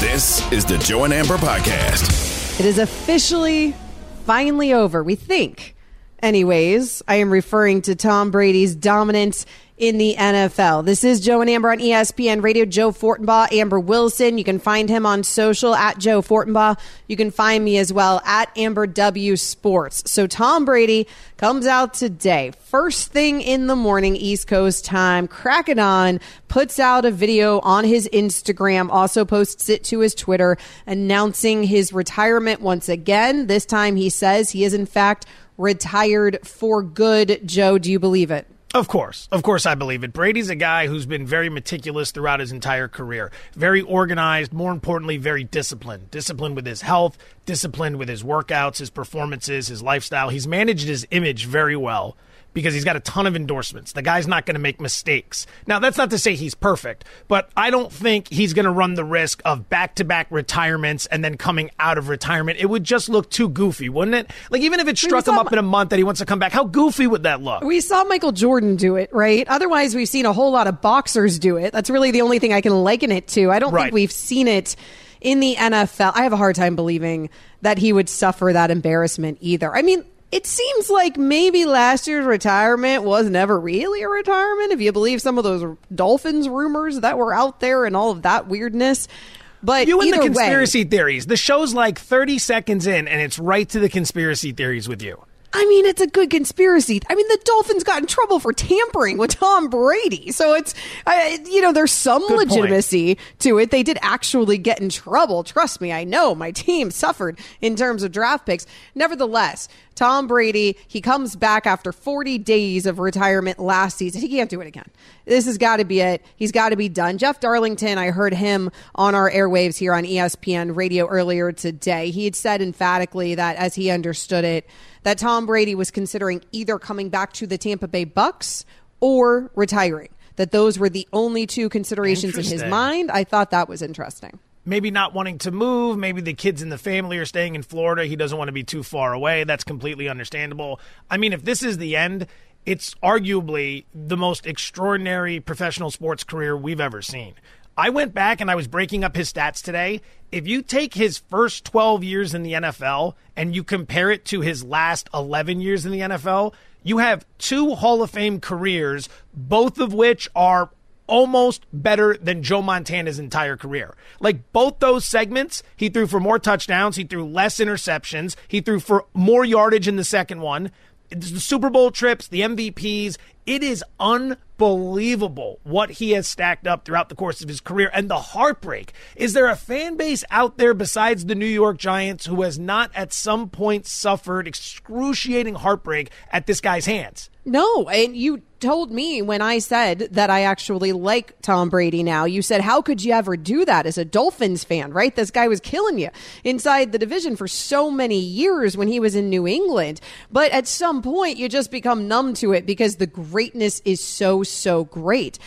This is the Joe and Amber Podcast. It is officially finally over, we think. Anyways, I am referring to Tom Brady's dominance in the NFL. This is Joe and Amber on ESPN Radio. Joe Fortenbaugh, Amber Wilson. You can find him on social at Joe Fortenbaugh. You can find me as well at Amber W Sports. So Tom Brady comes out today, first thing in the morning, East Coast time, crack it on, puts out a video on his Instagram, also posts it to his Twitter, announcing his retirement once again. This time he says he is in fact retired for good. Joe, do you believe it? Of course. Of course, I believe it. Brady's a guy who's been very meticulous throughout his entire career, very organized, more importantly, very disciplined. Disciplined with his health, disciplined with his workouts, his performances, his lifestyle. He's managed his image very well because he's got a ton of endorsements. The guy's not going to make mistakes. Now, that's not to say he's perfect, but I don't think he's going to run the risk of back to back retirements and then coming out of retirement. It would just look too goofy, wouldn't it? Like, even if it struck him up in a month that he wants to come back, how goofy would that look? We saw Michael Jordan do it, right? Otherwise, we've seen a whole lot of boxers do it. That's really the only thing I can liken it to. I don't Right. think we've seen it in the NFL. I have a hard time believing that he would suffer that embarrassment either. I mean, it seems like maybe last year's retirement was never really a retirement, if you believe some of those Dolphins rumors that were out there and all of that weirdness. But You and the way, conspiracy theories. The show's like 30 seconds in, and it's right to the conspiracy theories with you. I mean, it's a good conspiracy. I mean, the Dolphins got in trouble for tampering with Tom Brady, so it's you know there's some Good point. legitimacy to it. They did actually get in trouble. Trust me, I know my team suffered in terms of draft picks. Nevertheless, Tom Brady he comes back after 40 days of retirement last season. He can't do it again. This has got to be it. He's got to be done. Jeff Darlington, I heard him on our airwaves here on ESPN Radio earlier today. He had said emphatically that as he understood it that Tom Brady was considering either coming back to the Tampa Bay Bucks or retiring. That those were the only two considerations in his mind. I thought that was interesting. Maybe not wanting to move. Maybe the kids in the family are staying in Florida. He doesn't want to be too far away. That's completely understandable. I mean, if this is the end, it's arguably the most extraordinary professional sports career we've ever seen. I went back and I was breaking up his stats today. If you take his first 12 years in the NFL and you compare it to his last 11 years in the NFL, you have two Hall of Fame careers, both of which are almost better than Joe Montana's entire career. Like both those segments, he threw for more touchdowns, he threw less interceptions, he threw for more yardage in the second one. It's the Super Bowl trips, the MVPs, it is unbelievable what he has stacked up throughout the course of his career. And the heartbreak is there a fan base out there besides the New York Giants who has not at some point suffered excruciating heartbreak at this guy's hands? No, and you told me when I said that I actually like Tom Brady now. You said, How could you ever do that as a Dolphins fan, right? This guy was killing you inside the division for so many years when he was in New England. But at some point, you just become numb to it because the greatness is so, so great.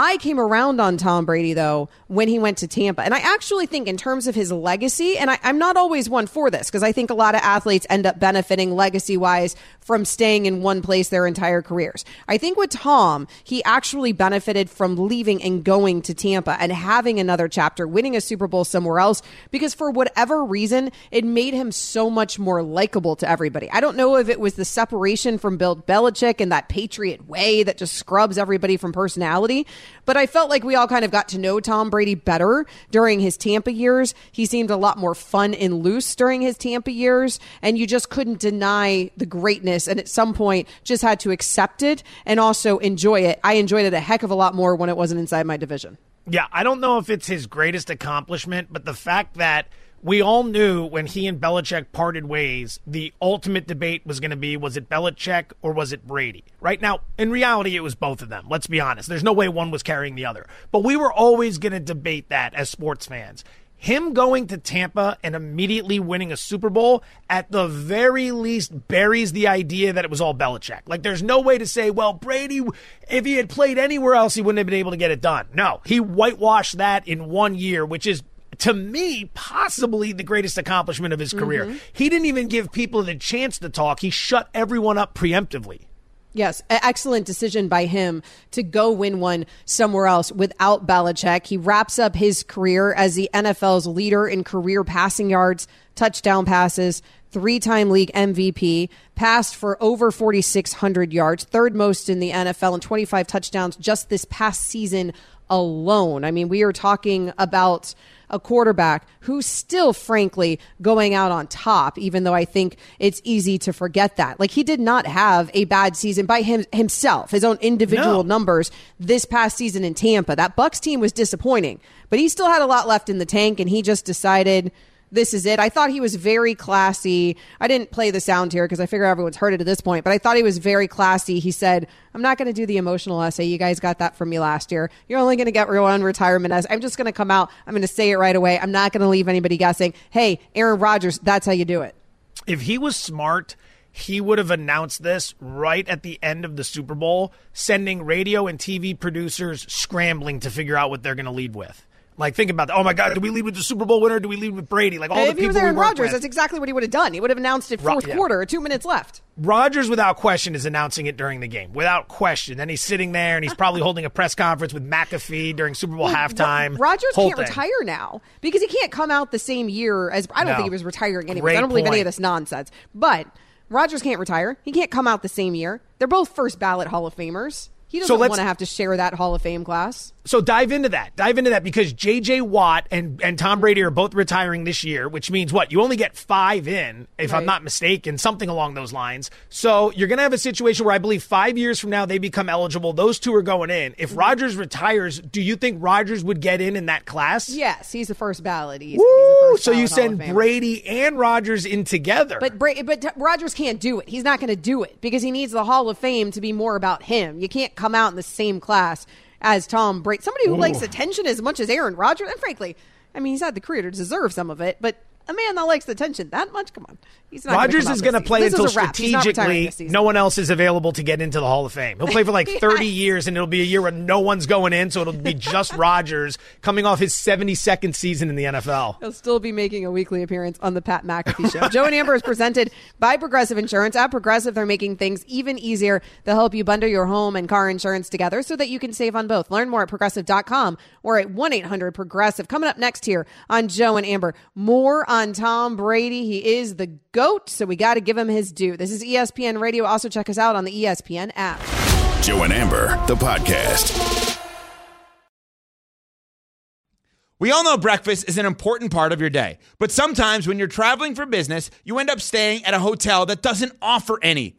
I came around on Tom Brady though when he went to Tampa. And I actually think in terms of his legacy, and I, I'm not always one for this because I think a lot of athletes end up benefiting legacy wise from staying in one place their entire careers. I think with Tom, he actually benefited from leaving and going to Tampa and having another chapter, winning a Super Bowl somewhere else because for whatever reason, it made him so much more likable to everybody. I don't know if it was the separation from Bill Belichick and that Patriot way that just scrubs everybody from personality, but I felt like we all kind of got to know Tom Brady better during his Tampa years. He seemed a lot more fun and loose during his Tampa years, and you just couldn't deny the greatness. And at some point, just had to accept it and also enjoy it. I enjoyed it a heck of a lot more when it wasn't inside my division. Yeah, I don't know if it's his greatest accomplishment, but the fact that we all knew when he and Belichick parted ways, the ultimate debate was going to be was it Belichick or was it Brady? Right now, in reality, it was both of them. Let's be honest. There's no way one was carrying the other. But we were always going to debate that as sports fans. him going to Tampa and immediately winning a Super Bowl at the very least buries the idea that it was all Belichick. Like, there's no way to say, well, Brady, if he had played anywhere else, he wouldn't have been able to get it done. No, he whitewashed that in one year, which is to me, possibly the greatest accomplishment of his career. Mm-hmm. He didn't even give people the chance to talk. He shut everyone up preemptively. Yes, excellent decision by him to go win one somewhere else without Belichick. He wraps up his career as the NFL's leader in career passing yards, touchdown passes, three time league MVP, passed for over 4,600 yards, third most in the NFL, and 25 touchdowns just this past season alone. I mean, we are talking about a quarterback who's still, frankly, going out on top, even though I think it's easy to forget that. Like, he did not have a bad season by him himself, his own individual no. numbers this past season in Tampa. That Bucks team was disappointing, but he still had a lot left in the tank, and he just decided – this is it. I thought he was very classy. I didn't play the sound here because I figure everyone's heard it at this point, but I thought he was very classy. He said, I'm not going to do the emotional essay. You guys got that from me last year. You're only going to get one retirement essay. I'm just going to come out. I'm going to say it right away. I'm not going to leave anybody guessing. Hey, Aaron Rodgers, that's how you do it. If he was smart, he would have announced this right at the end of the Super Bowl, sending radio and TV producers scrambling to figure out what they're going to lead with. Like, think about that. Oh my God, do we lead with the Super Bowl winner? Do we lead with Brady? Like all if the people. If he was Aaron Rodgers, that's exactly what he would have done. He would have announced it fourth Ro- yeah. quarter, two minutes left. Rodgers, without question, is announcing it during the game, without question. Then he's sitting there and he's probably holding a press conference with McAfee during Super Bowl well, halftime. Rodgers can't thing. retire now because he can't come out the same year as. I don't no. think he was retiring anyway. I don't believe point. any of this nonsense. But Rodgers can't retire. He can't come out the same year. They're both first ballot Hall of Famers. He doesn't so want to have to share that Hall of Fame class. So dive into that. Dive into that because J.J. Watt and, and Tom Brady are both retiring this year, which means what? You only get five in, if right. I'm not mistaken, something along those lines. So you're going to have a situation where I believe five years from now they become eligible. Those two are going in. If mm-hmm. Rodgers retires, do you think Rodgers would get in in that class? Yes, he's the first ballot. He's, Woo! He's so you send Brady and Rodgers in together. But Bra- but Rodgers can't do it. He's not going to do it because he needs the Hall of Fame to be more about him. You can't come out in the same class as Tom Brady. Somebody who Ooh. likes attention as much as Aaron Rodgers. And frankly, I mean, he's had the career to deserve some of it, but a man that likes the attention that much, come on. He's not Rodgers is going to play this until strategically no one else is available to get into the Hall of Fame. He'll play for like 30 years, and it'll be a year where no one's going in, so it'll be just Rodgers coming off his 72nd season in the NFL. He'll still be making a weekly appearance on the Pat McAfee Show. Joe and Amber is presented by Progressive Insurance. At Progressive, they're making things even easier. They'll help you bundle your home and car insurance together so that you can save on both. Learn more at progressive.com or at 1 800 Progressive. Coming up next here on Joe and Amber, more on Tom Brady. He is the GOAT, so we got to give him his due. This is ESPN Radio. Also, check us out on the ESPN app. Joe and Amber, the podcast. We all know breakfast is an important part of your day, but sometimes when you're traveling for business, you end up staying at a hotel that doesn't offer any.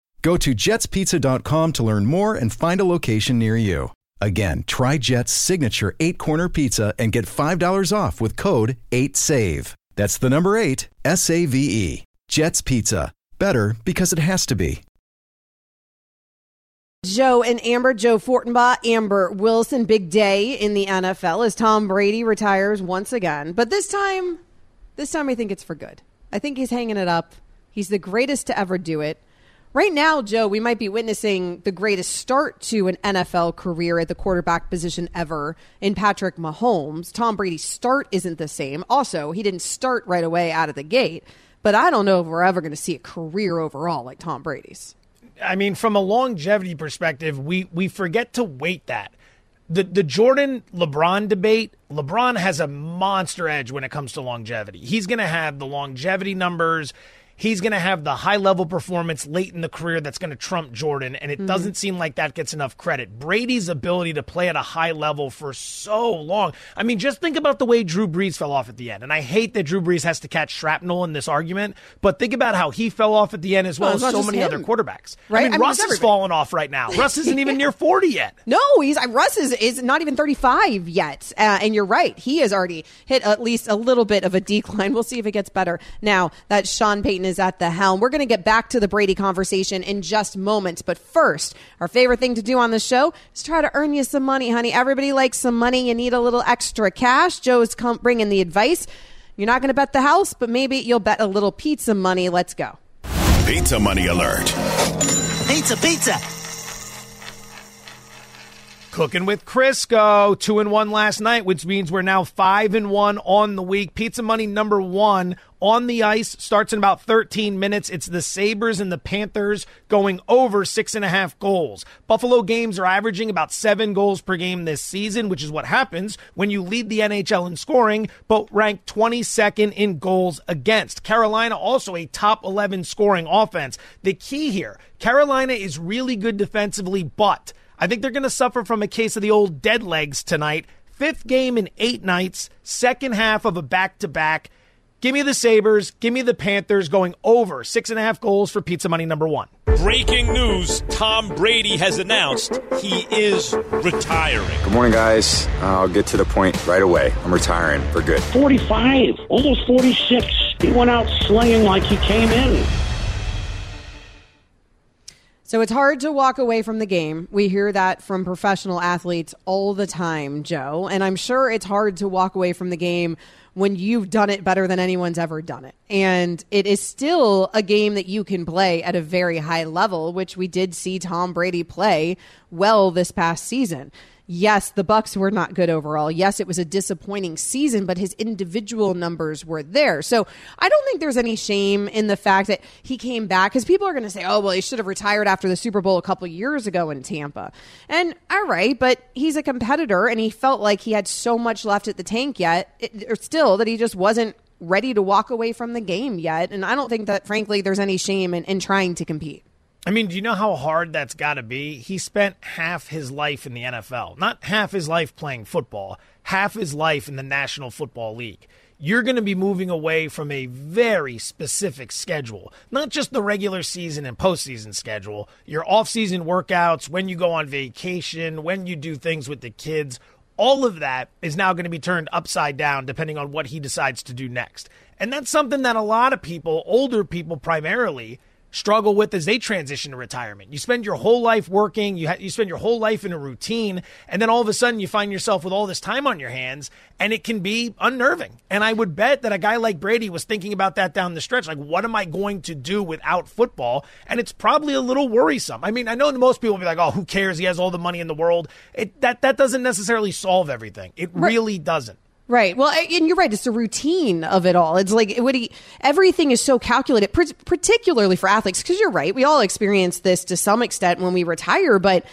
Go to jetspizza.com to learn more and find a location near you. Again, try Jet's signature eight corner pizza and get $5 off with code 8SAVE. That's the number eight, S A V E. Jet's Pizza. Better because it has to be. Joe and Amber, Joe Fortenbaugh, Amber Wilson, big day in the NFL as Tom Brady retires once again. But this time, this time I think it's for good. I think he's hanging it up. He's the greatest to ever do it. Right now, Joe, we might be witnessing the greatest start to an NFL career at the quarterback position ever in Patrick Mahomes. Tom Brady's start isn't the same. Also, he didn't start right away out of the gate, but I don't know if we're ever going to see a career overall like Tom Brady's. I mean, from a longevity perspective, we we forget to weight that. The the Jordan LeBron debate, LeBron has a monster edge when it comes to longevity. He's going to have the longevity numbers he's going to have the high level performance late in the career that's going to trump Jordan. And it mm-hmm. doesn't seem like that gets enough credit. Brady's ability to play at a high level for so long. I mean, just think about the way Drew Brees fell off at the end. And I hate that Drew Brees has to catch shrapnel in this argument, but think about how he fell off at the end as well, well as so many him. other quarterbacks. Right? I mean, I mean Russ is falling off right now. Russ isn't even near 40 yet. No, he's Russ is, is not even 35 yet. Uh, and you're right. He has already hit at least a little bit of a decline. We'll see if it gets better now that Sean Payton is at the helm. We're going to get back to the Brady conversation in just moments. But first, our favorite thing to do on the show is try to earn you some money, honey. Everybody likes some money. You need a little extra cash. Joe's come, bringing the advice. You're not going to bet the house, but maybe you'll bet a little pizza money. Let's go. Pizza money alert. Pizza, pizza. Cooking with Crisco, two and one last night, which means we're now five and one on the week. Pizza money number one on the ice starts in about 13 minutes. It's the Sabres and the Panthers going over six and a half goals. Buffalo games are averaging about seven goals per game this season, which is what happens when you lead the NHL in scoring, but rank 22nd in goals against. Carolina also a top 11 scoring offense. The key here, Carolina is really good defensively, but I think they're going to suffer from a case of the old dead legs tonight. Fifth game in eight nights, second half of a back to back. Give me the Sabres. Give me the Panthers going over six and a half goals for pizza money number one. Breaking news Tom Brady has announced he is retiring. Good morning, guys. Uh, I'll get to the point right away. I'm retiring for good. 45, almost 46. He went out slinging like he came in. So it's hard to walk away from the game. We hear that from professional athletes all the time, Joe. And I'm sure it's hard to walk away from the game when you've done it better than anyone's ever done it. And it is still a game that you can play at a very high level, which we did see Tom Brady play well this past season yes, the Bucks were not good overall. Yes, it was a disappointing season, but his individual numbers were there. So I don't think there's any shame in the fact that he came back because people are going to say, "Oh, well, he should have retired after the Super Bowl a couple years ago in Tampa." And all right, but he's a competitor, and he felt like he had so much left at the tank yet, it, or still that he just wasn't ready to walk away from the game yet. And I don't think that, frankly, there's any shame in, in trying to compete. I mean, do you know how hard that's got to be? He spent half his life in the NFL, not half his life playing football, half his life in the National Football League. You're going to be moving away from a very specific schedule, not just the regular season and postseason schedule, your off-season workouts, when you go on vacation, when you do things with the kids. All of that is now going to be turned upside down depending on what he decides to do next. And that's something that a lot of people, older people primarily, struggle with as they transition to retirement. You spend your whole life working, you ha- you spend your whole life in a routine, and then all of a sudden you find yourself with all this time on your hands, and it can be unnerving. And I would bet that a guy like Brady was thinking about that down the stretch, like what am I going to do without football? And it's probably a little worrisome. I mean, I know most people will be like, "Oh, who cares? He has all the money in the world." It that that doesn't necessarily solve everything. It really doesn't. Right. Well, and you're right. It's the routine of it all. It's like what he, everything is so calculated, particularly for athletes. Because you're right. We all experience this to some extent when we retire, but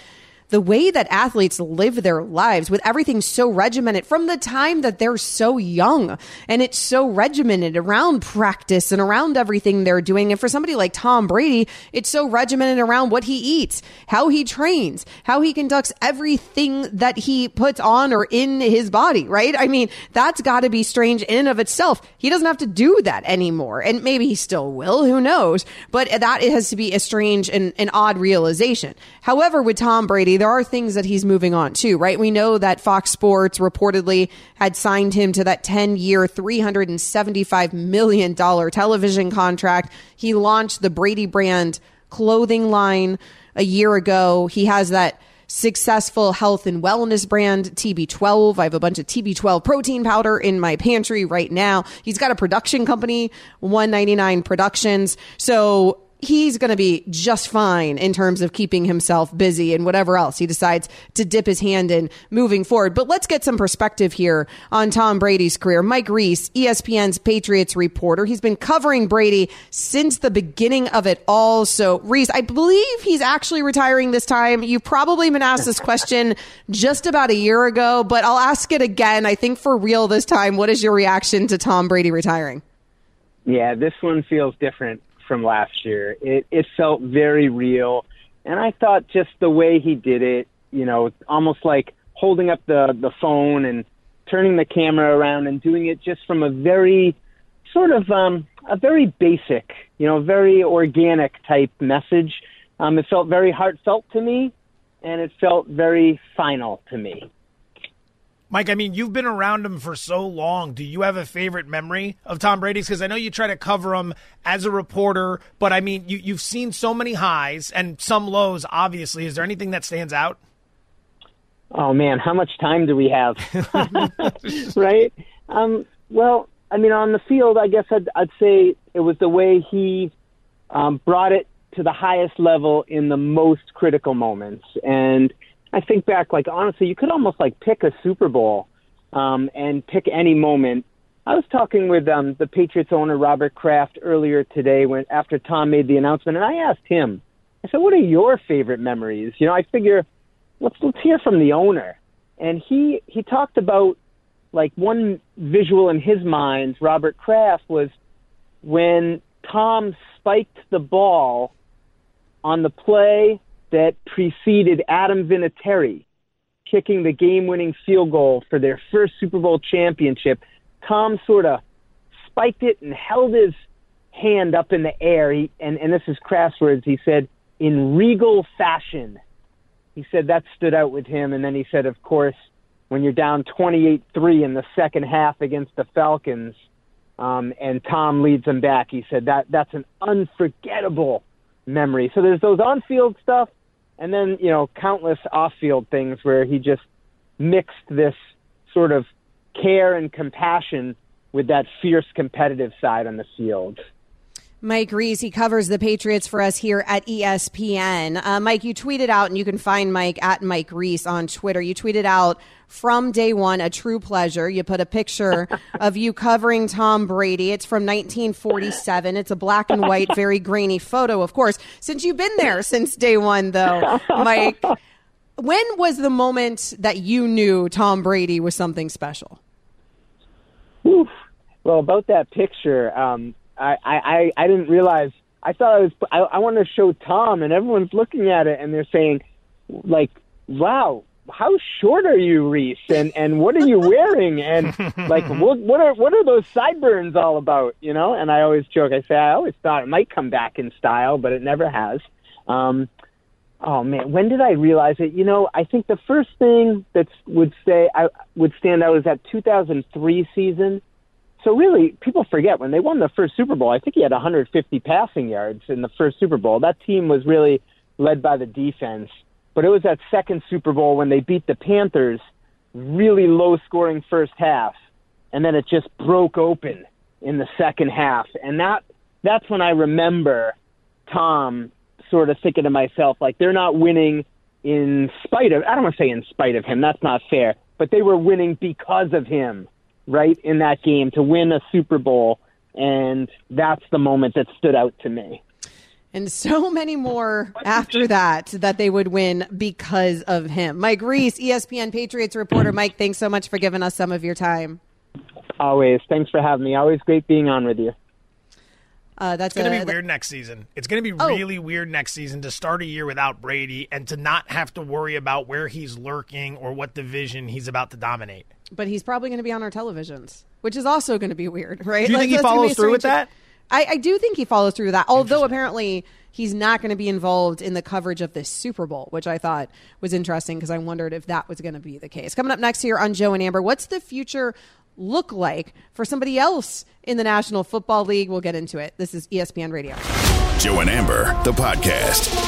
the way that athletes live their lives with everything so regimented from the time that they're so young and it's so regimented around practice and around everything they're doing. And for somebody like Tom Brady, it's so regimented around what he eats, how he trains, how he conducts everything that he puts on or in his body, right? I mean, that's got to be strange in and of itself. He doesn't have to do that anymore. And maybe he still will, who knows? But that has to be a strange and an odd realization. However, with Tom Brady, there are things that he's moving on to, right? We know that Fox Sports reportedly had signed him to that 10 year, $375 million television contract. He launched the Brady brand clothing line a year ago. He has that successful health and wellness brand TB12. I have a bunch of TB12 protein powder in my pantry right now. He's got a production company, 199 Productions. So he's going to be just fine in terms of keeping himself busy and whatever else he decides to dip his hand in moving forward. But let's get some perspective here on Tom Brady's career. Mike Reiss, ESPN's Patriots reporter. He's been covering Brady since the beginning of it all. So, Reiss, I believe he's actually retiring this time. You've probably been asked this question just about a year ago, but I'll ask it again. I think for real this time. What is your reaction to Tom Brady retiring? Yeah, this one feels different from last year. It it felt very real, and I thought just the way he did it, you know, almost like holding up the the phone and turning the camera around and doing it just from a very sort of um, a very basic, you know, very organic type message. Um, it felt very heartfelt to me, and it felt very final to me. Mike, I mean, you've been around him for so long. Do you have a favorite memory of Tom Brady's? Because I know you try to cover him as a reporter, but I mean, you, you've seen so many highs and some lows, obviously. Is there anything that stands out? Oh, man, how much time do we have? right? Um, well, I mean, on the field, I guess I'd, I'd say it was the way he um, brought it to the highest level in the most critical moments. And I think back, like honestly, you could almost like pick a Super Bowl um, and pick any moment. I was talking with um, the Patriots owner Robert Kraft earlier today when after Tom made the announcement, and I asked him. I said, "What are your favorite memories?" You know, I figure let's let's hear from the owner, and he he talked about like one visual in his mind. Robert Kraft was when Tom spiked the ball on the play that preceded Adam Vinatieri kicking the game-winning field goal for their first Super Bowl championship. Tom sort of spiked it and held his hand up in the air. He, and, and this is Kraft's words. He said, in regal fashion. He said that stood out with him. And then he said, of course, when you're down 28-3 in the second half against the Falcons, um, and Tom leads them back, he said that that's an unforgettable memory. So there's those on-field stuff, and then you know countless off-field things where he just mixed this sort of care and compassion with that fierce competitive side on the field. Mike Reiss, he covers the Patriots for us here at ESPN. Uh, Mike, you tweeted out, and you can find Mike at Mike Reiss on Twitter. You tweeted out from day one, a true pleasure. You put a picture of you covering Tom Brady. It's from 1947. It's a black and white, very grainy photo, of course. Since you've been there since day one, though, Mike, when was the moment that you knew Tom Brady was something special? Oof. Well, about that picture, um, I, I, I didn't realize. I thought I was. I, I wanted to show Tom, and everyone's looking at it, and they're saying, like, "Wow, how short are you, Reiss? And and what are you wearing? And like, what what are what are those sideburns all about? You know?" And I always joke. I say, I always thought it might come back in style, but it never has. Um, oh man, when did I realize it? You know, I think the first thing that would say I would stand out is that 2003 season so really, people forget when they won the first Super Bowl. I think he had 150 passing yards in the first Super Bowl. That team was really led by the defense. But it was that second Super Bowl when they beat the Panthers, really low scoring first half, and then it just broke open in the second half. And that that's when I remember Tom sort of thinking to myself, like they're not winning in spite of I don't want to say in spite of him, that's not fair, but they were winning because of him right in that game to win a Super Bowl, and that's the moment that stood out to me. And so many more after that that they would win because of him. Mike Reiss, ESPN Patriots reporter. Mike, thanks so much for giving us some of your time. Always. Thanks for having me. Always great being on with you. Uh, that's it's going to be weird next season. It's going to be oh. really weird next season to start a year without Brady and to not have to worry about where he's lurking or what division he's about to dominate. But he's probably going to be on our televisions, which is also going to be weird, right? Do you like, think he follows through with that? I, I, do think he follows through with that. Although apparently he's not going to be involved in the coverage of this Super Bowl, which I thought was interesting because I wondered if that was going to be the case. Coming up next here on Joe and Amber, what's the future look like for somebody else in the National Football League? We'll get into it. This is ESPN Radio. Joe and Amber, the podcast.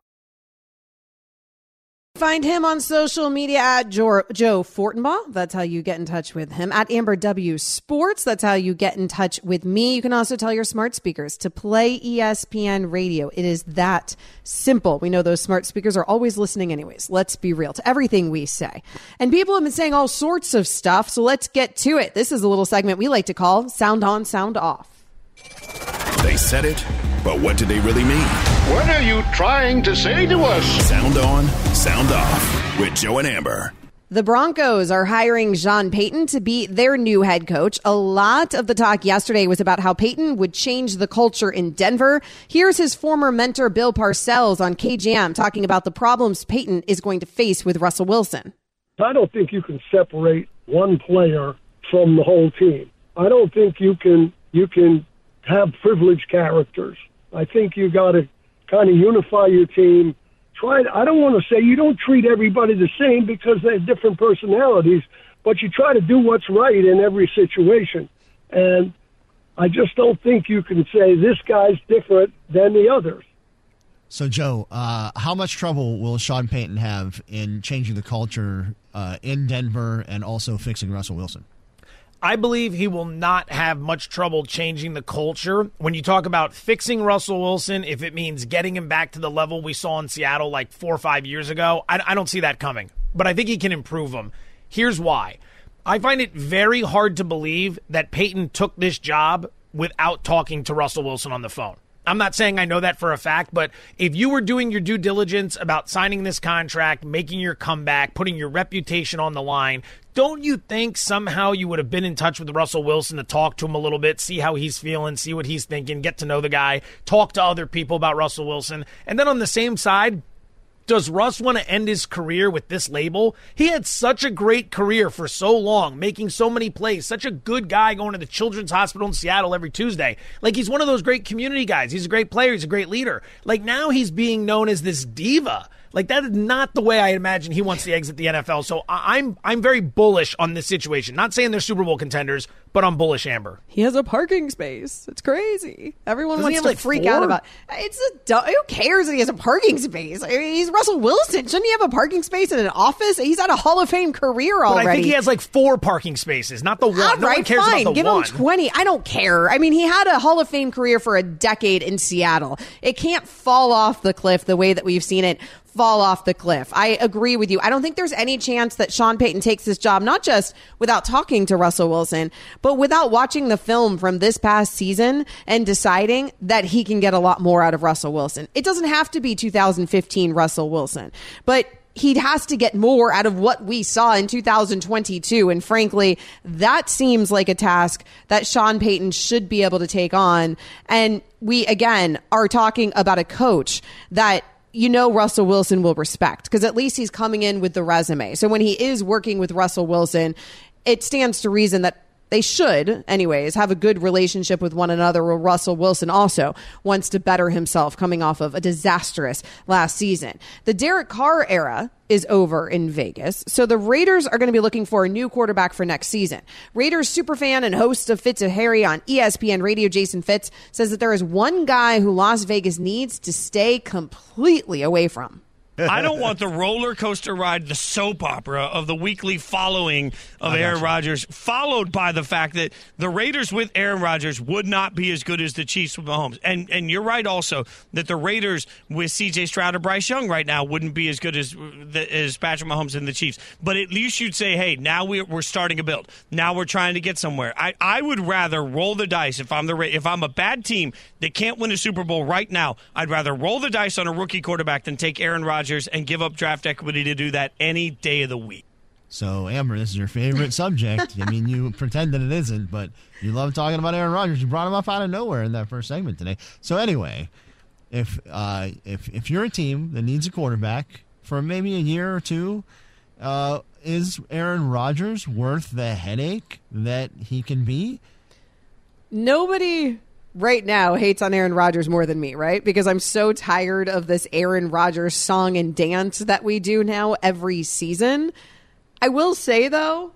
Find him on social media at Joe, Joe Fortenbaugh. That's how you get in touch with him. At Amber W Sports. That's how you get in touch with me. You can also tell your smart speakers to play ESPN radio. It is that simple. We know those smart speakers are always listening anyways. Let's be real to everything we say. And people have been saying all sorts of stuff. So let's get to it. This is a little segment we like to call Sound On, Sound Off. They said it, but what did they really mean? What are you trying to say to us? Sound on, sound off with Joe and Amber. The Broncos are hiring Sean Payton to be their new head coach. A lot of the talk yesterday was about how Payton would change the culture in Denver. Here's his former mentor, Bill Parcells, on KJM talking about the problems Payton is going to face with Russell Wilson. I don't think you can separate one player from the whole team. I don't think you can you can have privileged characters. I think you got to kind of unify your team. Try. I don't want to say you don't treat everybody the same because they have different personalities, but you try to do what's right in every situation. And I just don't think you can say this guy's different than the others. So, Joe, uh, how much trouble will Sean Payton have in changing the culture uh, in Denver and also fixing Russell Wilson? I believe he will not have much trouble changing the culture. When you talk about fixing Russell Wilson, if it means getting him back to the level we saw in Seattle like four or five years ago, I, I don't see that coming. But I think he can improve him. Here's why. I find it very hard to believe that Payton took this job without talking to Russell Wilson on the phone. I'm not saying I know that for a fact, but if you were doing your due diligence about signing this contract, making your comeback, putting your reputation on the line, don't you think somehow you would have been in touch with Russell Wilson to talk to him a little bit, see how he's feeling, see what he's thinking, get to know the guy, talk to other people about Russell Wilson? And then on the same side, does Russ want to end his career with this label? He had such a great career for so long, making so many plays, such a good guy going to the Children's Hospital in Seattle every Tuesday. Like he's one of those great community guys. He's a great player, he's a great leader. Like now he's being known as this diva. Like that is not the way I imagine he wants to exit the NFL. So I'm I'm very bullish on this situation. Not saying they're Super Bowl contenders, but I'm bullish, Amber. He has a parking space. It's crazy. Everyone Doesn't wants have, to like, freak four? out about. It's a who cares that he has a parking space? I mean, he's Russell Wilson. Shouldn't he have a parking space in an office? He's had a Hall of Fame career But already. I think he has like four parking spaces, not the one. All no right, one cares fine. about the Give one. him 20. I don't care. I mean, he had a Hall of Fame career for a decade in Seattle. It can't fall off the cliff the way that we've seen it fall off the cliff. I agree with you. I don't think there's any chance that Sean Payton takes this job, not just without talking to Russell Wilson, but without watching the film from this past season and deciding that he can get a lot more out of Russell Wilson. It doesn't have to be 2015 Russell Wilson, but he has to get more out of what we saw in 2022. And frankly, that seems like a task that Sean Payton should be able to take on. And we, again, are talking about a coach that you know Russell Wilson will respect because at least he's coming in with the resume. So when he is working with Russell Wilson, it stands to reason that they should, anyways, have a good relationship with one another. Where Russell Wilson also wants to better himself coming off of a disastrous last season. The Derek Carr era is over in Vegas. So the Raiders are going to be looking for a new quarterback for next season. Raiders superfan and host of Fitz of Harry on ESPN Radio, Jason Fitz, says that there is one guy who Las Vegas needs to stay completely away from. I don't want the roller coaster ride, the soap opera of the weekly following of Aaron. Rodgers, followed by the fact that the Raiders with Aaron Rodgers would not be as good as the Chiefs with Mahomes. And and you're right also that the Raiders with C.J. Stroud or Bryce Young right now wouldn't be as good as as Patrick Mahomes and the Chiefs. But at least you'd say, hey, now we're, we're starting a build. Now we're trying to get somewhere. I, I would rather roll the dice if I'm the if I'm a bad team that can't win a Super Bowl right now. I'd rather roll the dice on a rookie quarterback than take Aaron Rodgers and give up draft equity to do that any day of the week. So, Amber, this is your favorite subject. I mean, you pretend that it isn't, but you love talking about Aaron Rodgers. You brought him up out of nowhere in that first segment today. So, anyway, if uh, if if you're a team that needs a quarterback for maybe a year or two, uh, is Aaron Rodgers worth the headache that he can be? Nobody right now hates on Aaron Rodgers more than me, right? Because I'm so tired of this Aaron Rodgers song and dance that we do now every season. I will say though,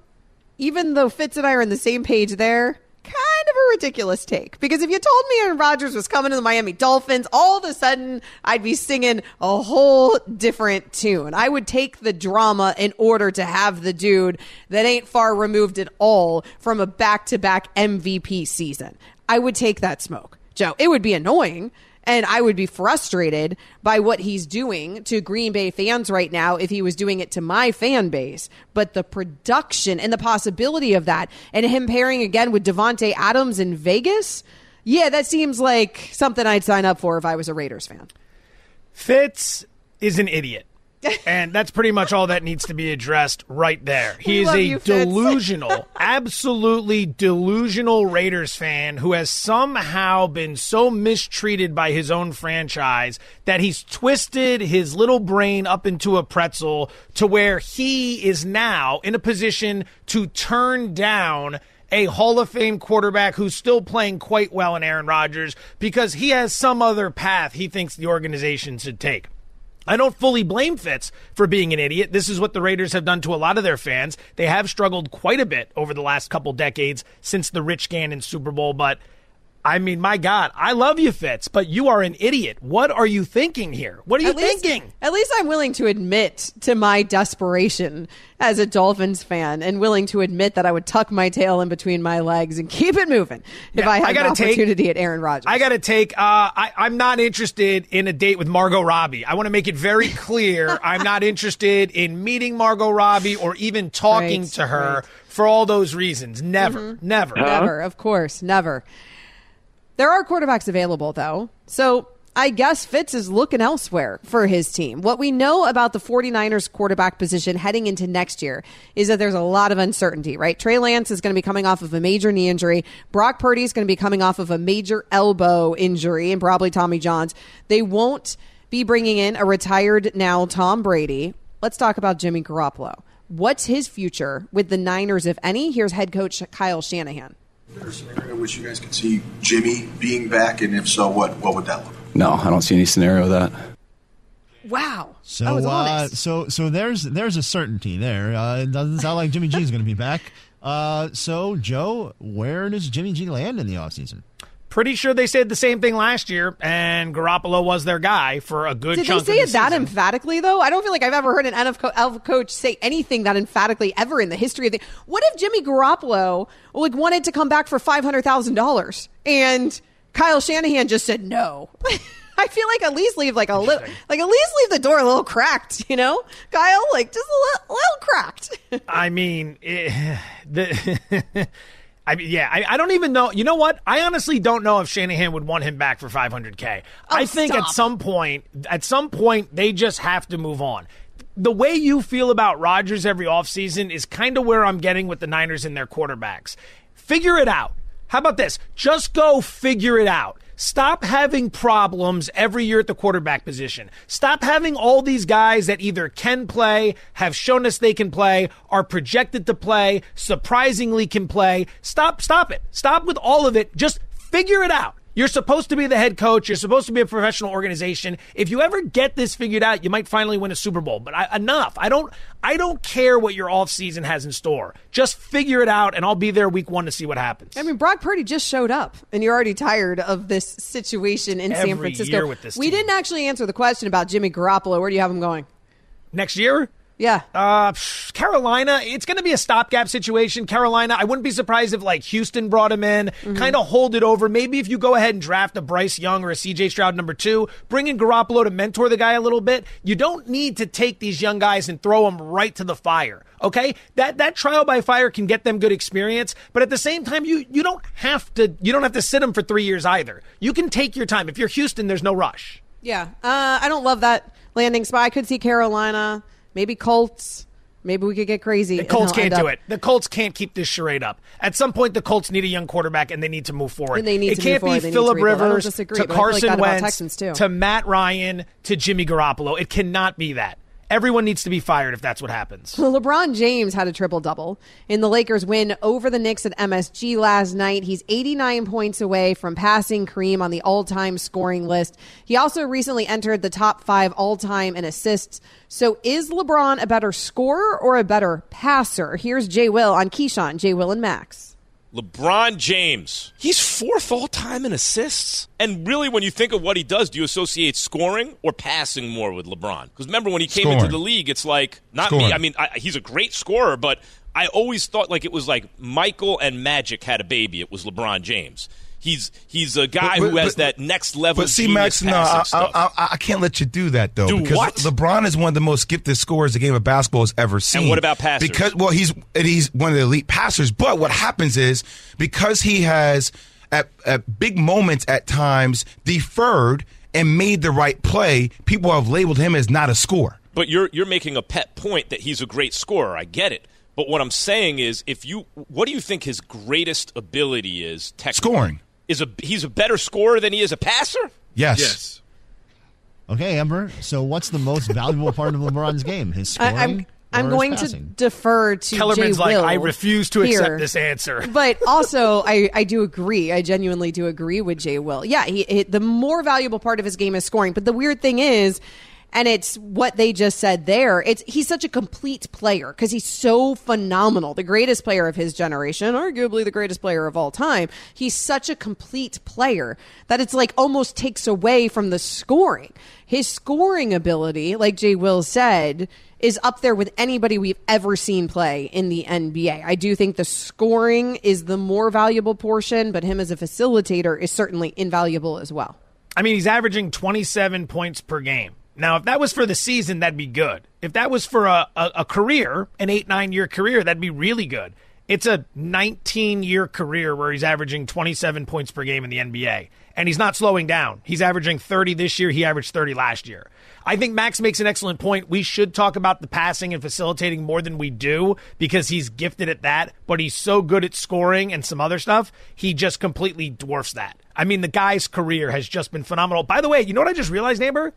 even though Fitz and I are on the same page there, kind of a ridiculous take. Because if you told me Aaron Rodgers was coming to the Miami Dolphins, all of a sudden I'd be singing a whole different tune. I would take the drama in order to have the dude that ain't far removed at all from a back to back MVP season. I would take that smoke. Joe, it would be annoying and I would be frustrated by what he's doing to Green Bay fans right now if he was doing it to my fan base. But the production and the possibility of that and him pairing again with Davante Adams in Vegas, yeah, that seems like something I'd sign up for if I was a Raiders fan. Fitz is an idiot. and that's pretty much all that needs to be addressed right there. He is a you, delusional, absolutely delusional Raiders fan who has somehow been so mistreated by his own franchise that he's twisted his little brain up into a pretzel to where he is now in a position to turn down a Hall of Fame quarterback who's still playing quite well in Aaron Rodgers because he has some other path he thinks the organization should take. I don't fully blame Fitz for being an idiot. This is what the Raiders have done to a lot of their fans. They have struggled quite a bit over the last couple decades since the Rich Gannon Super Bowl, but I mean, my God, I love you, Fitz, but you are an idiot. What are you thinking here? What are you At least- thinking? At least I'm willing to admit to my desperation as a Dolphins fan and willing to admit that I would tuck my tail in between my legs and keep it moving if Yeah, I had I an gotta take- opportunity at Aaron Rodgers. I got to take. Uh, I, I'm not interested in a date with Margot Robbie. I want to make it very clear. I'm not interested in meeting Margot Robbie or even talking Right, to her right. for all those reasons. Never, never, Never, of course, never. There are quarterbacks available, though. So I guess Fitz is looking elsewhere for his team. What we know about the 49ers quarterback position heading into next year is that there's a lot of uncertainty, right? Trey Lance is going to be coming off of a major knee injury. Brock Purdy is going to be coming off of a major elbow injury and probably Tommy John's. They won't be bringing in a retired now Tom Brady. Let's talk about Jimmy Garoppolo. What's his future with the Niners, if any? Here's head coach Kyle Shanahan. Is there a scenario in which you guys could see Jimmy being back, and if so, what what would that look? like? No, I don't see any scenario of that. Wow. So, that was uh, so, so there's there's a certainty there. Uh, it doesn't sound like Jimmy G is going to be back. Uh, so, Joe, where does Jimmy G land in the offseason? Pretty sure they said the same thing last year, and Garoppolo was their guy for a good Did they say of it the that emphatically, though? I don't feel like I've ever heard an NFL coach say anything that emphatically ever in the history of the. What if Jimmy Garoppolo like wanted to come back for five hundred thousand dollars and Kyle Shanahan just said no? I feel like at least leave like a little, like at least leave the door a little cracked, you know, Kyle, like just a little, little cracked. I mean, eh, the. I mean, yeah, I, I don't even know. You know what? I honestly don't know if Shanahan would want him back for 500k. I think at some point, at some point, they just have to move on. The way you feel about Rodgers every offseason is kind of where I'm getting with the Niners and their quarterbacks. Figure it out. How about this? Just go figure it out. Stop having problems every year at the quarterback position. Stop having all these guys that either can play, have shown us they can play, are projected to play, surprisingly can play. Stop, stop it. Stop with all of it. Just figure it out. You're supposed to be the head coach. You're supposed to be a professional organization. If you ever get this figured out, you might finally win a Super Bowl. But I, enough. I don't. I don't care what your off season has in store. Just figure it out, and I'll be there week one to see what happens. I mean, Brock Purdy just showed up, and you're already tired of this situation in San Francisco. year with this we team. didn't actually answer the question about Jimmy Garoppolo. Where do you have him going? Next year, Yeah. Uh, Carolina, it's going to be a stopgap situation. Carolina, I wouldn't be surprised if like Houston brought him in, kind of hold it over. Maybe if you go ahead and draft a Bryce Young or a CJ Stroud number two, bring in Garoppolo to mentor the guy a little bit. You don't need to take these young guys and throw them right to the fire. Okay, that that trial by fire can get them good experience, but at the same time, you you don't have to you don't have to sit them for three years either. You can take your time. If you're Houston, there's no rush. Yeah. Uh, I don't love that landing spot. I could see Carolina, maybe Colts. Maybe we could get crazy. The Colts can't do up- it. The Colts can't keep this charade up. At some point, the Colts need a young quarterback and they need to move forward. And they need it to can't be to Philip don't Rivers disagree, to but I feel like Carson that Wentz Texans, too. to Matt Ryan to Jimmy Garoppolo. It cannot be that. Everyone needs to be fired if that's what happens. LeBron James had a triple double in the Lakers win over the Knicks at MSG last night. He's 89 points away from passing Kareem on the all time scoring list. He also recently entered the top five all time in assists. So is LeBron a better scorer or a better passer? Here's Jay Will on Keyshawn, Jay Will and Max. LeBron James. He's fourth all time in assists. And really, when you think of what he does, do you associate scoring or passing more with LeBron? Because remember, when he came Scoring. into the league, it's like, not me. I mean, I, he's a great scorer, but I always thought like it was like Michael and Magic had a baby. It was LeBron James. He's he's a guy But- but- who has but- that next level. But see, Max, no, I. I, I, can't let you do that though. Do because what? LeBron is one of the most gifted scorers the game of basketball has ever seen. And what about passers? Because well, he's and he's one of the elite passers. But what happens is because he has at, at big moments at times deferred and made the right play, people have labeled him as not a scorer. But you're you're making a pet point that he's a great scorer. I get it. But what I'm saying is, if you, what do you think his greatest ability is? Technically? Scoring. Is a he's a better scorer than he is a passer? Yes. Yes. Okay, Amber. So, what's the most valuable part of LeBron's game? His scoring. I'm I'm his going to defer to Kellerman's Jay like, Will I refuse to here. accept this answer. but also, I, I do agree. I genuinely do agree with Jay Will. Yeah, he, he, the more valuable part of his game is scoring. But the weird thing is, and it's what they just said there. It's he's such a complete player because he's so phenomenal, the greatest player of his generation, arguably the greatest player of all time. He's such a complete player that it's like almost takes away from the scoring. His scoring ability, like Jay Will said, is up there with anybody we've ever seen play in the NBA. I do think the scoring is the more valuable portion, but him as a facilitator is certainly invaluable as well. I mean, he's averaging 27 points per game. Now, if that was for the season, that'd be good. If that was for a, a, a career, an eight, nine year career, that'd be really good. It's a 19 year career where he's averaging 27 points per game in the NBA. And he's not slowing down. He's averaging 30 this year. He averaged 30 last year. I think Max makes an excellent point. We should talk about the passing and facilitating more than we do because he's gifted at that, but he's so good at scoring and some other stuff. He just completely dwarfs that. I mean, the guy's career has just been phenomenal. By the way, you know what I just realized, Amber?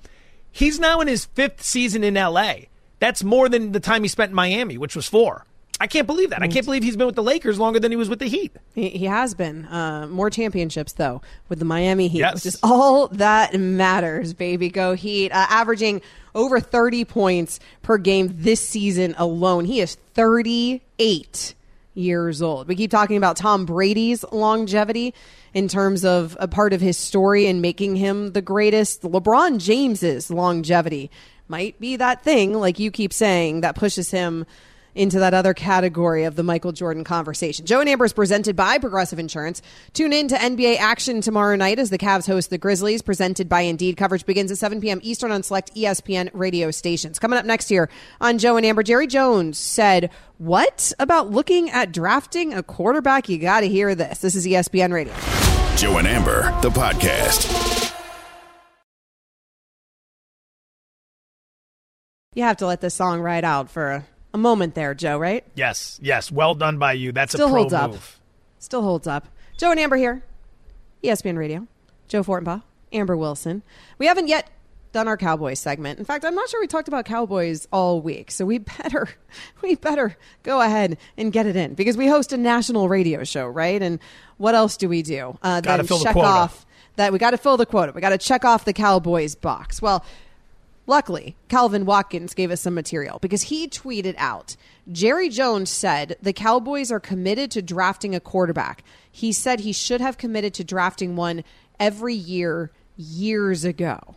He's now in his fifth season in LA. That's more than the time he spent in Miami, which was four. I can't believe that. I can't believe he's been with the Lakers longer than he was with the Heat. He, he has been. Uh, more championships, though, with the Miami Heat, Yes. which is all that matters, baby. Go Heat. Uh, averaging over 30 points per game this season alone. He is 38 years old. We keep talking about Tom Brady's longevity in terms of a part of his story and making him the greatest. LeBron James's longevity might be that thing, like you keep saying, that pushes him into that other category of the Michael Jordan conversation. Joe and Amber is presented by Progressive Insurance. Tune in to NBA action tomorrow night as the Cavs host the Grizzlies, presented by Indeed. Coverage begins at 7 p.m. Eastern on select ESPN radio stations. Coming up next year on Joe and Amber, Jerry Jones said, What about looking at drafting a quarterback? You got to hear this. This is ESPN Radio. Joe and Amber, the podcast. You have to let this song ride out for a, a moment there, Joe, right? Yes, yes. Well done by you. That's Still a pro holds up. move. Still holds up. Joe and Amber here. ESPN Radio. Joe Fortenbaugh, Amber Wilson. We haven't yet done our Cowboys segment. In fact, I'm not sure we talked about Cowboys all week. So we better we better go ahead and get it in because we host a national radio show, right? And what else do we do? Uh, Gotta then fill the check off that we got to fill the quota. We got to check off the Cowboys box. Well, Luckily, Calvin Watkins gave us some material because he tweeted out Jerry Jones said the Cowboys are committed to drafting a quarterback. He said he should have committed to drafting one every year years ago.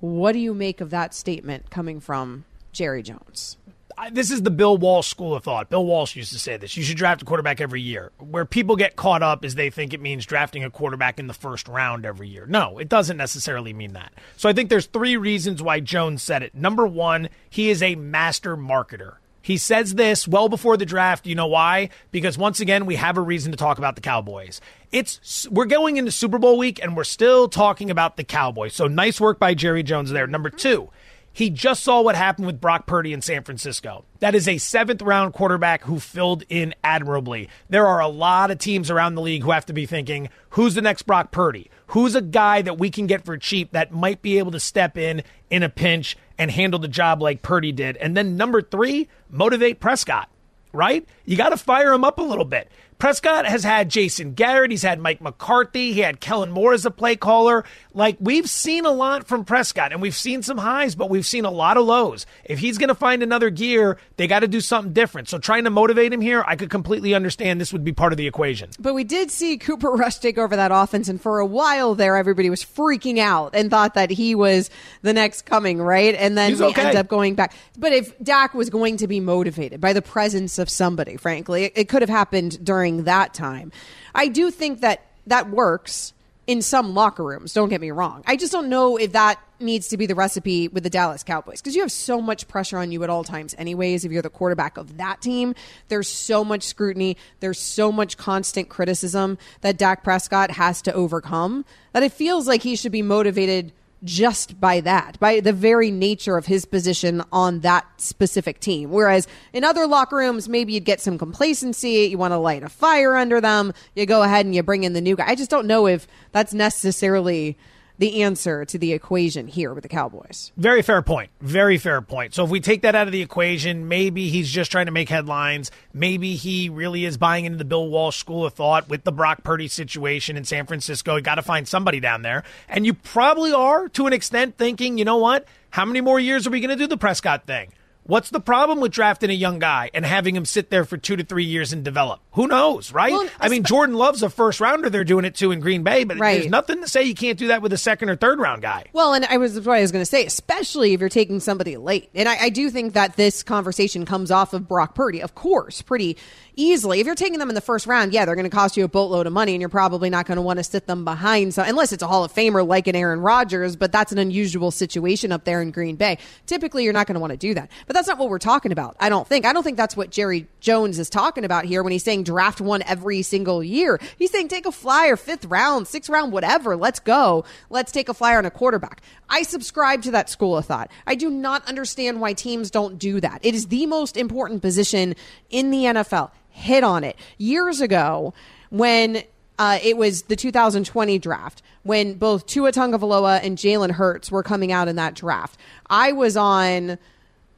What do you make of that statement coming from Jerry Jones? I- this is the Bill Walsh school of thought. Bill Walsh used to say this. You should draft a quarterback every year. Where people get caught up is they think it means drafting a quarterback in the first round every year. No, it doesn't necessarily mean that. So I think there's three reasons why Jones said it. Number one, he is a master marketer. He says this well before the draft. You know why? Because once again, we have a reason to talk about the Cowboys. It's we're going into Super Bowl week and we're still talking about the Cowboys. So nice work by Jerry Jones there. Number two, He just saw what happened with Brock Purdy in San Francisco. That is a seventh round quarterback who filled in admirably. There are a lot of teams around the league who have to be thinking, who's the next Brock Purdy? Who's a guy that we can get for cheap that might be able to step in in a pinch and handle the job like Purdy did? And then number three, motivate Prescott, right? You got to fire him up a little bit. Prescott has had Jason Garrett. He's had Mike McCarthy. He had Kellen Moore as a play caller. Like, we've seen a lot from Prescott, and we've seen some highs, but we've seen a lot of lows. If he's going to find another gear, they got to do something different. So, trying to motivate him here, I could completely understand this would be part of the equation. But we did see Cooper Rush take over that offense, and for a while there, everybody was freaking out and thought that he was the next coming, right? And then He's we okay. end up going back. But if Dak was going to be motivated by the presence of somebody, frankly, it could have happened during that time. I do think that that works in some locker rooms. Don't get me wrong. I just don't know if that needs to be the recipe with the Dallas Cowboys because you have so much pressure on you at all times, anyways. If you're the quarterback of that team, there's so much scrutiny, there's so much constant criticism that Dak Prescott has to overcome that it feels like he should be motivated just by that, by the very nature of his position on that specific team. Whereas in other locker rooms, maybe you'd get some complacency, you want to light a fire under them, you go ahead and you bring in the new guy. I just don't know if that's necessarily the answer to the equation here with the Cowboys. Very fair point. Very fair point. So if we take that out of the equation, maybe he's just trying to make headlines. Maybe he really is buying into the Bill Walsh school of thought with the Brock Purdy situation in San Francisco. You got to find somebody down there. And you probably are to an extent thinking, you know what? How many more years are we going to do the Prescott thing? What's the problem with drafting a young guy and having him sit there for two to three years and develop? Who knows, right? Well, I mean, Jordan Love's a first rounder. They're doing it too in Green Bay, but Right. there's nothing to say you can't do that with a second or third round guy. Well, and I was what I was going to say, especially if you're taking somebody late. And I, I do think that this conversation comes off of Brock Purdy, of course, pretty easily. If you're taking them in the first round, yeah, they're going to cost you a boatload of money, and you're probably not going to want to sit them behind. So unless it's a Hall of Famer like an Aaron Rodgers, but that's an unusual situation up there in Green Bay. Typically, you're not going to want to do that. But that's not what we're talking about. I don't think. I don't think that's what Jerry Jones is talking about here when he's saying draft one every single year. He's saying take a flyer, fifth round, sixth round, whatever. Let's go. Let's take a flyer on a quarterback. I subscribe to that school of thought. I do not understand why teams don't do that. It is the most important position in the NFL. Hit on it. Years ago, when uh, it was the 2020 draft when both Tua Tagovailoa and Jalen Hurts were coming out in that draft. I was on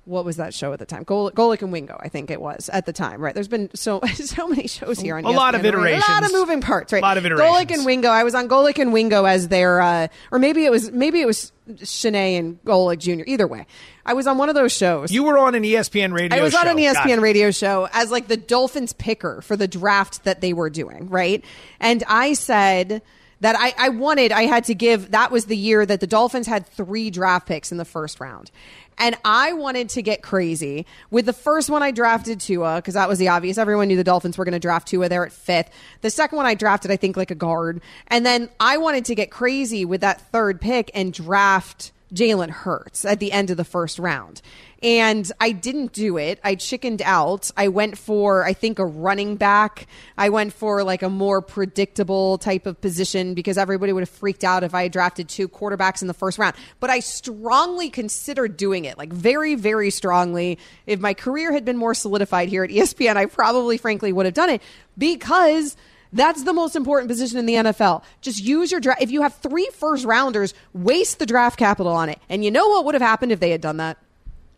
what was that show at the time? Golic, and Wingo, I think it was at the time. Right? There's been so so many shows here on A lot of ESPN, right? iterations. a lot of moving parts. Right? A lot of iterations. Golic and Wingo. I was on Golic and Wingo as their, uh, or maybe it was maybe it was Chiney and Golic Jr. Either way, I was on one of those shows. You were on an ESPN radio I was show. on an ESPN radio show as like the Dolphins picker for the draft that they were doing, right? And I said that I, I wanted, I had to give, that was the year that the Dolphins had three draft picks in the first round. And I wanted to get crazy. With the first one, I drafted Tua because that was the obvious. Everyone knew the Dolphins were going to draft Tua there at fifth. The second one, I drafted, I think, like a guard. And then I wanted to get crazy with that third pick and draft Jalen Hurts at the end of the first round. And I didn't do it. I chickened out. I went for, I think, a running back. I went for like a more predictable type of position because everybody would have freaked out if I had drafted two quarterbacks in the first round. But I strongly considered doing it, like very, very strongly. If my career had been more solidified here at ESPN, I probably, frankly, would have done it because that's the most important position in the NFL. Just use your draft. If you have three first rounders, waste the draft capital on it. And you know what would have happened if they had done that?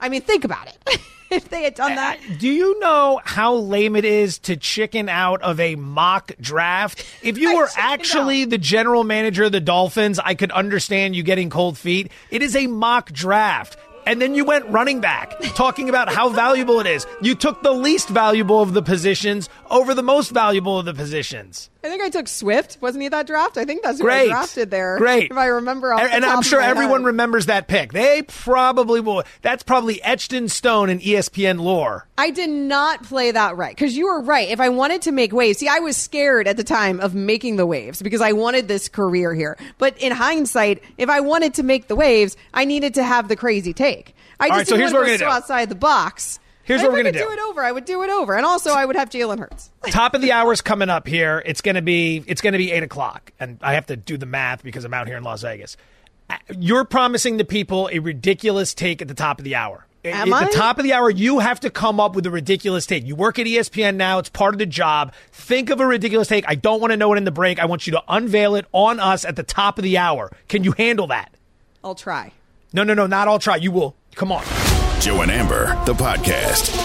I mean, think about it. if they had done that. Uh, do you know how lame it is to chicken out of a mock draft? If you were actually the general manager of the Dolphins, I could understand you getting cold feet. It is a mock draft. And then you went running back, talking about how valuable it is. You took the least valuable of the positions over the most valuable of the positions. I think I took Swift. Wasn't he that draft? I think that's who Great. I drafted there. Great. If I remember And, and I'm sure everyone head. remembers that pick. They probably will. That's probably etched in stone in ESPN lore. I did not play that right because you were right. If I wanted to make waves, see, I was scared at the time of making the waves because I wanted this career here. But in hindsight, if I wanted to make the waves, I needed to have the crazy take. I just right, so here's what to we're go gonna so do. outside the box. Here's what we're gonna do. do it over. I would do it over, and also I would have Jalen Hurts. Top of the hour's coming up here. It's gonna be it's gonna be eight o'clock, and I have to do the math because I'm out here in Las Vegas. Uh, you're promising the people a ridiculous take at the top of the hour. Am at I? the top of the hour, you have to come up with a ridiculous take. You work at ESPN now; it's part of the job. Think of a ridiculous take. I don't want to know it in the break. I want you to unveil it on us at the top of the hour. Can you handle that? I'll try. No, no, no, not. I'll try. You will. Come on. Joe and Amber, the podcast.